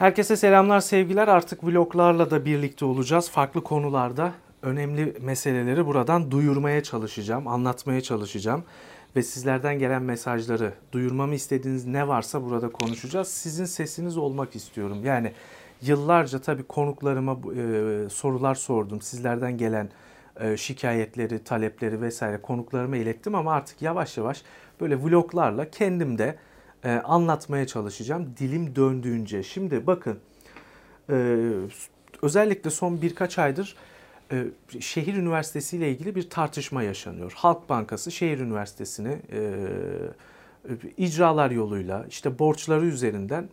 Herkese selamlar, sevgiler. Artık vloglarla da birlikte olacağız. Farklı konularda önemli meseleleri buradan duyurmaya çalışacağım, anlatmaya çalışacağım. Ve sizlerden gelen mesajları, duyurmamı istediğiniz ne varsa burada konuşacağız. Sizin sesiniz olmak istiyorum. Yani yıllarca tabii konuklarıma e, sorular sordum. Sizlerden gelen e, şikayetleri, talepleri vesaire konuklarıma ilettim ama artık yavaş yavaş böyle vloglarla kendim de e, anlatmaya çalışacağım dilim döndüğünce. Şimdi bakın e, özellikle son birkaç aydır e, şehir üniversitesi ile ilgili bir tartışma yaşanıyor. Halk Bankası şehir üniversitesini e, icralar yoluyla işte borçları üzerinden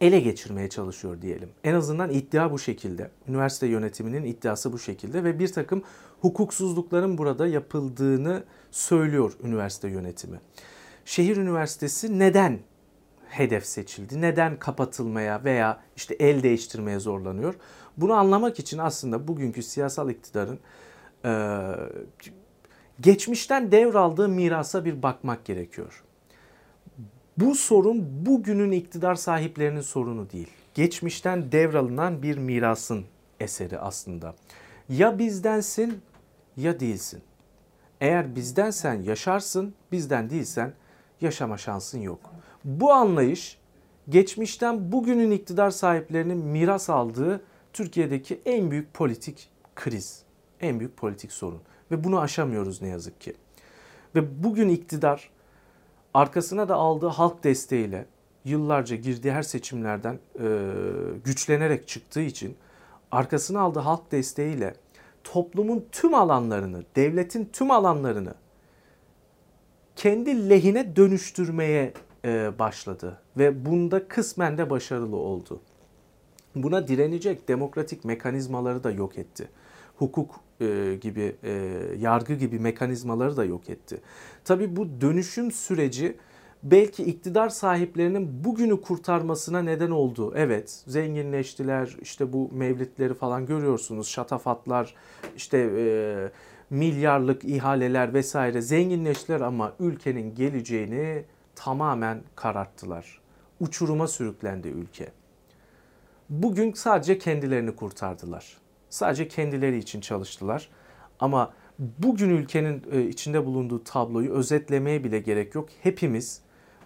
ele geçirmeye çalışıyor diyelim. En azından iddia bu şekilde. Üniversite yönetiminin iddiası bu şekilde ve bir takım hukuksuzlukların burada yapıldığını söylüyor üniversite yönetimi şehir üniversitesi neden hedef seçildi? Neden kapatılmaya veya işte el değiştirmeye zorlanıyor? Bunu anlamak için aslında bugünkü siyasal iktidarın e, geçmişten devraldığı mirasa bir bakmak gerekiyor. Bu sorun bugünün iktidar sahiplerinin sorunu değil. Geçmişten devralınan bir mirasın eseri aslında. Ya bizdensin ya değilsin. Eğer bizdensen yaşarsın, bizden değilsen yaşama şansın yok. Bu anlayış geçmişten bugünün iktidar sahiplerinin miras aldığı Türkiye'deki en büyük politik kriz, en büyük politik sorun ve bunu aşamıyoruz ne yazık ki. Ve bugün iktidar arkasına da aldığı halk desteğiyle yıllarca girdiği her seçimlerden e, güçlenerek çıktığı için arkasına aldığı halk desteğiyle toplumun tüm alanlarını, devletin tüm alanlarını kendi lehine dönüştürmeye e, başladı ve bunda kısmen de başarılı oldu. Buna direnecek demokratik mekanizmaları da yok etti. Hukuk e, gibi, e, yargı gibi mekanizmaları da yok etti. Tabi bu dönüşüm süreci belki iktidar sahiplerinin bugünü kurtarmasına neden oldu. Evet zenginleştiler işte bu mevlitleri falan görüyorsunuz şatafatlar işte e, milyarlık ihaleler vesaire zenginleştiler ama ülkenin geleceğini tamamen kararttılar. Uçuruma sürüklendi ülke. Bugün sadece kendilerini kurtardılar. Sadece kendileri için çalıştılar. Ama bugün ülkenin e, içinde bulunduğu tabloyu özetlemeye bile gerek yok. Hepimiz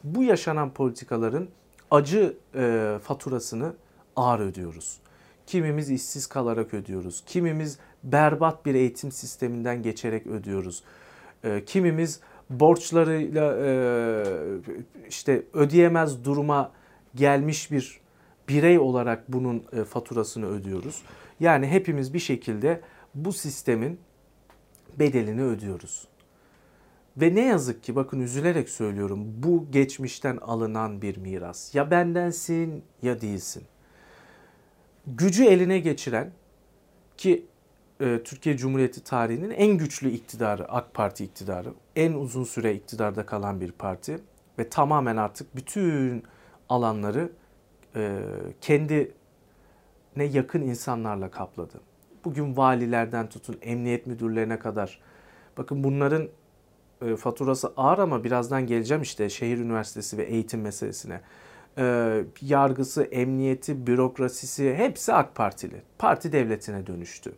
bu yaşanan politikaların acı e, faturasını ağır ödüyoruz. Kimimiz işsiz kalarak ödüyoruz. Kimimiz berbat bir eğitim sisteminden geçerek ödüyoruz. E, kimimiz borçlarıyla e, işte ödeyemez duruma gelmiş bir birey olarak bunun e, faturasını ödüyoruz. Yani hepimiz bir şekilde bu sistemin bedelini ödüyoruz. Ve ne yazık ki bakın üzülerek söylüyorum bu geçmişten alınan bir miras. Ya bendensin ya değilsin. Gücü eline geçiren ki e, Türkiye Cumhuriyeti tarihinin en güçlü iktidarı AK Parti iktidarı. En uzun süre iktidarda kalan bir parti ve tamamen artık bütün alanları e, kendine yakın insanlarla kapladı. Bugün valilerden tutun emniyet müdürlerine kadar. Bakın bunların e, faturası ağır ama birazdan geleceğim işte şehir üniversitesi ve eğitim meselesine. yargısı, emniyeti, bürokrasisi hepsi AK Partili. Parti devletine dönüştü.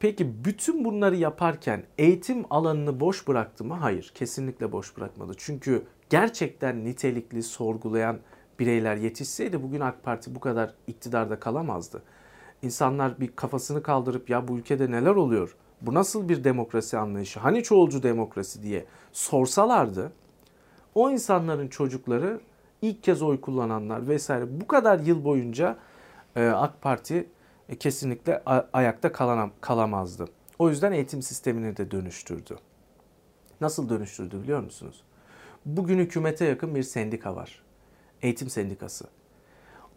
Peki bütün bunları yaparken eğitim alanını boş bıraktı mı? Hayır, kesinlikle boş bırakmadı. Çünkü gerçekten nitelikli sorgulayan bireyler yetişseydi bugün AK Parti bu kadar iktidarda kalamazdı. İnsanlar bir kafasını kaldırıp ya bu ülkede neler oluyor? Bu nasıl bir demokrasi anlayışı? Hani çoğulcu demokrasi diye sorsalardı o insanların çocukları ilk kez oy kullananlar vesaire bu kadar yıl boyunca AK Parti e, kesinlikle ayakta kalamazdı. O yüzden eğitim sistemini de dönüştürdü. Nasıl dönüştürdü biliyor musunuz? Bugün hükümete yakın bir sendika var. Eğitim sendikası.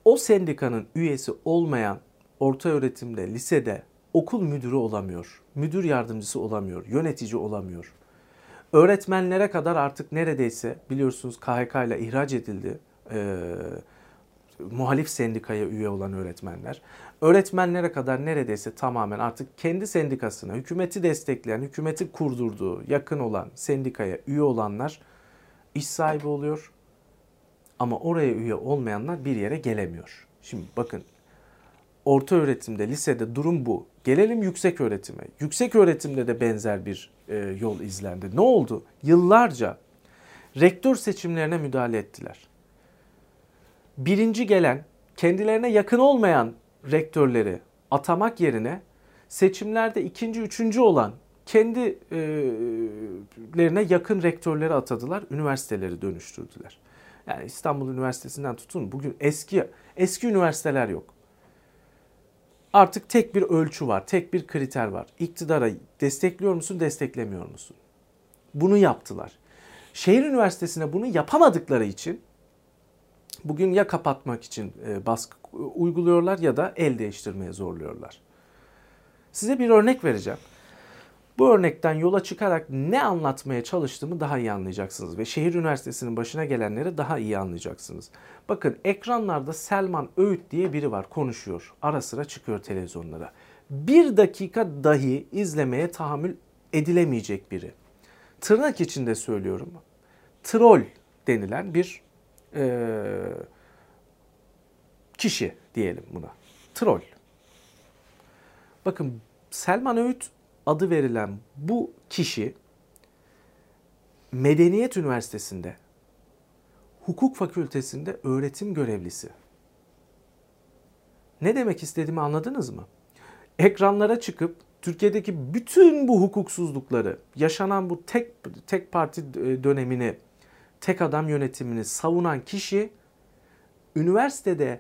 O sendikanın üyesi olmayan orta öğretimde, lisede okul müdürü olamıyor. Müdür yardımcısı olamıyor. Yönetici olamıyor. Öğretmenlere kadar artık neredeyse biliyorsunuz KHK ile ihraç edildi. Ee, muhalif sendikaya üye olan öğretmenler. Öğretmenlere kadar neredeyse tamamen artık kendi sendikasına, hükümeti destekleyen, hükümeti kurdurduğu, yakın olan sendikaya üye olanlar iş sahibi oluyor. Ama oraya üye olmayanlar bir yere gelemiyor. Şimdi bakın orta öğretimde, lisede durum bu. Gelelim yüksek öğretime. Yüksek öğretimde de benzer bir e, yol izlendi. Ne oldu? Yıllarca rektör seçimlerine müdahale ettiler. Birinci gelen, kendilerine yakın olmayan rektörleri atamak yerine seçimlerde ikinci, üçüncü olan kendilerine yakın rektörleri atadılar, üniversiteleri dönüştürdüler. Yani İstanbul Üniversitesi'nden tutun bugün eski eski üniversiteler yok. Artık tek bir ölçü var, tek bir kriter var. İktidara destekliyor musun, desteklemiyor musun? Bunu yaptılar. Şehir üniversitesine bunu yapamadıkları için bugün ya kapatmak için e, baskı uyguluyorlar ya da el değiştirmeye zorluyorlar. Size bir örnek vereceğim. Bu örnekten yola çıkarak ne anlatmaya çalıştığımı daha iyi anlayacaksınız ve şehir üniversitesinin başına gelenleri daha iyi anlayacaksınız. Bakın ekranlarda Selman Öğüt diye biri var konuşuyor. Ara sıra çıkıyor televizyonlara. Bir dakika dahi izlemeye tahammül edilemeyecek biri. Tırnak içinde söylüyorum. Troll denilen bir e, kişi diyelim buna. Troll. Bakın Selman Öğüt adı verilen bu kişi Medeniyet Üniversitesi'nde hukuk fakültesinde öğretim görevlisi. Ne demek istediğimi anladınız mı? Ekranlara çıkıp Türkiye'deki bütün bu hukuksuzlukları, yaşanan bu tek tek parti dönemini, tek adam yönetimini savunan kişi üniversitede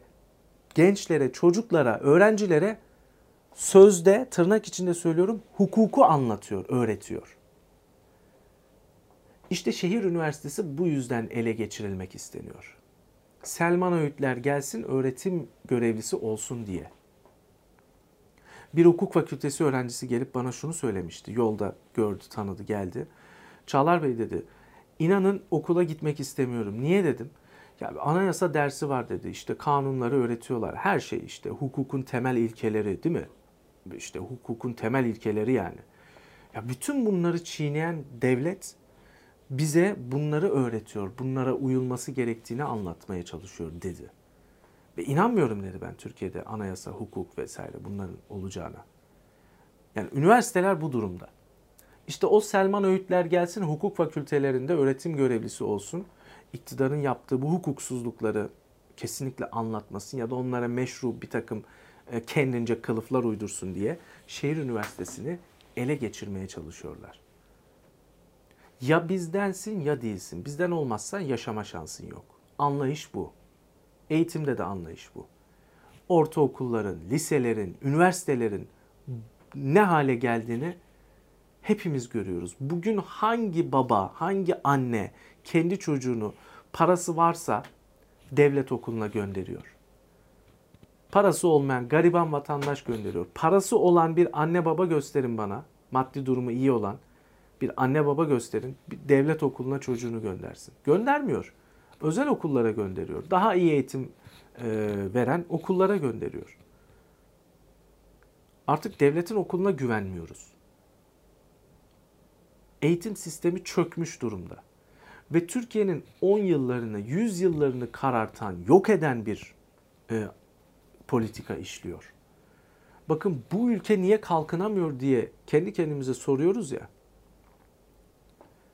gençlere, çocuklara, öğrencilere sözde tırnak içinde söylüyorum hukuku anlatıyor, öğretiyor. İşte şehir üniversitesi bu yüzden ele geçirilmek isteniyor. Selman Öğütler gelsin öğretim görevlisi olsun diye. Bir hukuk fakültesi öğrencisi gelip bana şunu söylemişti. Yolda gördü, tanıdı, geldi. Çağlar Bey dedi, inanın okula gitmek istemiyorum. Niye dedim. Ya anayasa dersi var dedi. İşte kanunları öğretiyorlar. Her şey işte hukukun temel ilkeleri değil mi? işte hukukun temel ilkeleri yani. Ya bütün bunları çiğneyen devlet bize bunları öğretiyor. Bunlara uyulması gerektiğini anlatmaya çalışıyor dedi. Ve inanmıyorum dedi ben Türkiye'de anayasa, hukuk vesaire bunların olacağına. Yani üniversiteler bu durumda. İşte o Selman Öğütler gelsin hukuk fakültelerinde öğretim görevlisi olsun. İktidarın yaptığı bu hukuksuzlukları kesinlikle anlatmasın ya da onlara meşru bir takım e, kendince kılıflar uydursun diye şehir üniversitesini ele geçirmeye çalışıyorlar. Ya bizdensin ya değilsin. Bizden olmazsan yaşama şansın yok. Anlayış bu. Eğitimde de anlayış bu. Ortaokulların, liselerin, üniversitelerin ne hale geldiğini hepimiz görüyoruz. Bugün hangi baba, hangi anne kendi çocuğunu parası varsa devlet okuluna gönderiyor? Parası olmayan gariban vatandaş gönderiyor. Parası olan bir anne baba gösterin bana. Maddi durumu iyi olan bir anne baba gösterin. Bir devlet okuluna çocuğunu göndersin. Göndermiyor. Özel okullara gönderiyor. Daha iyi eğitim e, veren okullara gönderiyor. Artık devletin okuluna güvenmiyoruz. Eğitim sistemi çökmüş durumda. Ve Türkiye'nin 10 yıllarını, 100 yıllarını karartan, yok eden bir e, politika işliyor. Bakın bu ülke niye kalkınamıyor diye kendi kendimize soruyoruz ya.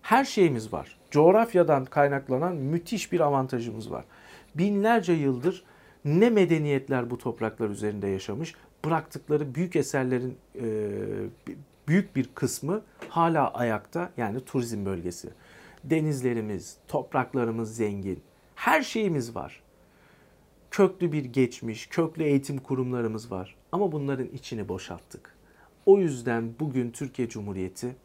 Her şeyimiz var. Coğrafyadan kaynaklanan müthiş bir avantajımız var. Binlerce yıldır ne medeniyetler bu topraklar üzerinde yaşamış, bıraktıkları büyük eserlerin e, büyük bir kısmı hala ayakta yani turizm bölgesi. Denizlerimiz, topraklarımız zengin, her şeyimiz var köklü bir geçmiş, köklü eğitim kurumlarımız var. Ama bunların içini boşalttık. O yüzden bugün Türkiye Cumhuriyeti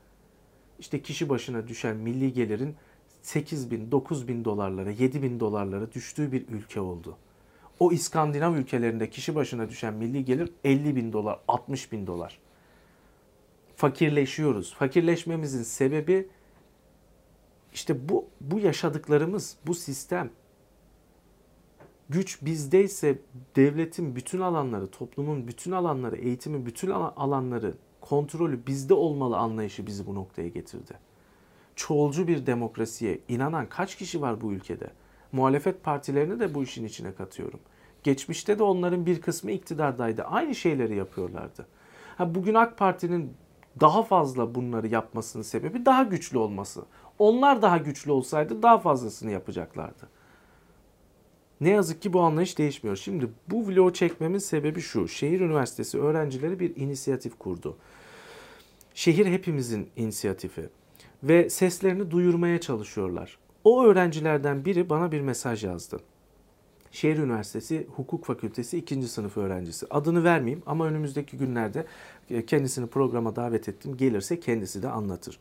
işte kişi başına düşen milli gelirin 8 bin, 9 bin dolarlara, 7 bin dolarlara düştüğü bir ülke oldu. O İskandinav ülkelerinde kişi başına düşen milli gelir 50 bin dolar, 60 bin dolar. Fakirleşiyoruz. Fakirleşmemizin sebebi işte bu, bu yaşadıklarımız, bu sistem güç bizdeyse devletin bütün alanları, toplumun bütün alanları, eğitimin bütün alanları kontrolü bizde olmalı anlayışı bizi bu noktaya getirdi. Çoğulcu bir demokrasiye inanan kaç kişi var bu ülkede? Muhalefet partilerini de bu işin içine katıyorum. Geçmişte de onların bir kısmı iktidardaydı. Aynı şeyleri yapıyorlardı. Ha, bugün AK Parti'nin daha fazla bunları yapmasının sebebi daha güçlü olması. Onlar daha güçlü olsaydı daha fazlasını yapacaklardı. Ne yazık ki bu anlayış değişmiyor. Şimdi bu vlogu çekmemin sebebi şu. Şehir Üniversitesi öğrencileri bir inisiyatif kurdu. Şehir hepimizin inisiyatifi ve seslerini duyurmaya çalışıyorlar. O öğrencilerden biri bana bir mesaj yazdı. Şehir Üniversitesi Hukuk Fakültesi 2. sınıf öğrencisi. Adını vermeyeyim ama önümüzdeki günlerde e, kendisini programa davet ettim. Gelirse kendisi de anlatır.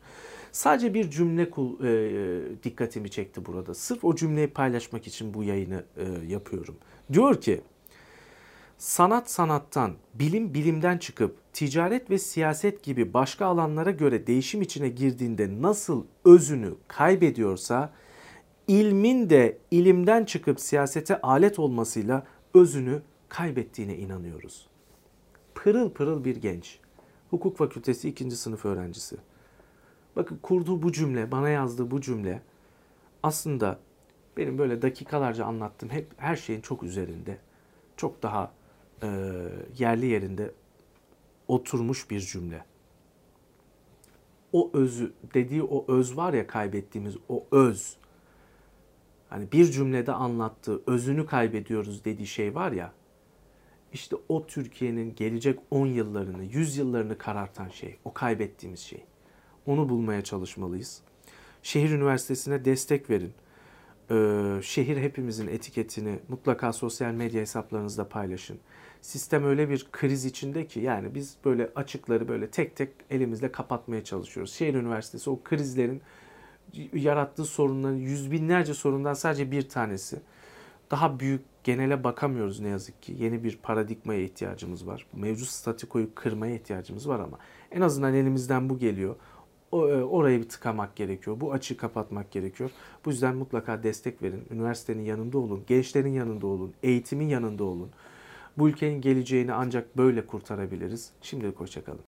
Sadece bir cümle kul, e, dikkatimi çekti burada. Sırf o cümleyi paylaşmak için bu yayını e, yapıyorum. Diyor ki sanat sanattan, bilim bilimden çıkıp ticaret ve siyaset gibi başka alanlara göre değişim içine girdiğinde nasıl özünü kaybediyorsa ilmin de ilimden çıkıp siyasete alet olmasıyla özünü kaybettiğine inanıyoruz. Pırıl pırıl bir genç. Hukuk fakültesi ikinci sınıf öğrencisi. Bakın kurduğu bu cümle, bana yazdığı bu cümle aslında benim böyle dakikalarca anlattığım hep her şeyin çok üzerinde. Çok daha e, yerli yerinde oturmuş bir cümle. O özü, dediği o öz var ya kaybettiğimiz o öz. Hani bir cümlede anlattığı özünü kaybediyoruz dediği şey var ya. İşte o Türkiye'nin gelecek 10 yıllarını, 100 yıllarını karartan şey. O kaybettiğimiz şey. Onu bulmaya çalışmalıyız. Şehir Üniversitesi'ne destek verin. Ee, şehir hepimizin etiketini mutlaka sosyal medya hesaplarınızda paylaşın. Sistem öyle bir kriz içinde ki yani biz böyle açıkları böyle tek tek elimizle kapatmaya çalışıyoruz. Şehir Üniversitesi o krizlerin yarattığı sorunların yüz binlerce sorundan sadece bir tanesi. Daha büyük genele bakamıyoruz ne yazık ki. Yeni bir paradigmaya ihtiyacımız var. Mevcut statikoyu kırmaya ihtiyacımız var ama en azından elimizden bu geliyor. E, orayı bir tıkamak gerekiyor. Bu açığı kapatmak gerekiyor. Bu yüzden mutlaka destek verin. Üniversitenin yanında olun. Gençlerin yanında olun. Eğitimin yanında olun. Bu ülkenin geleceğini ancak böyle kurtarabiliriz. Şimdilik hoşçakalın.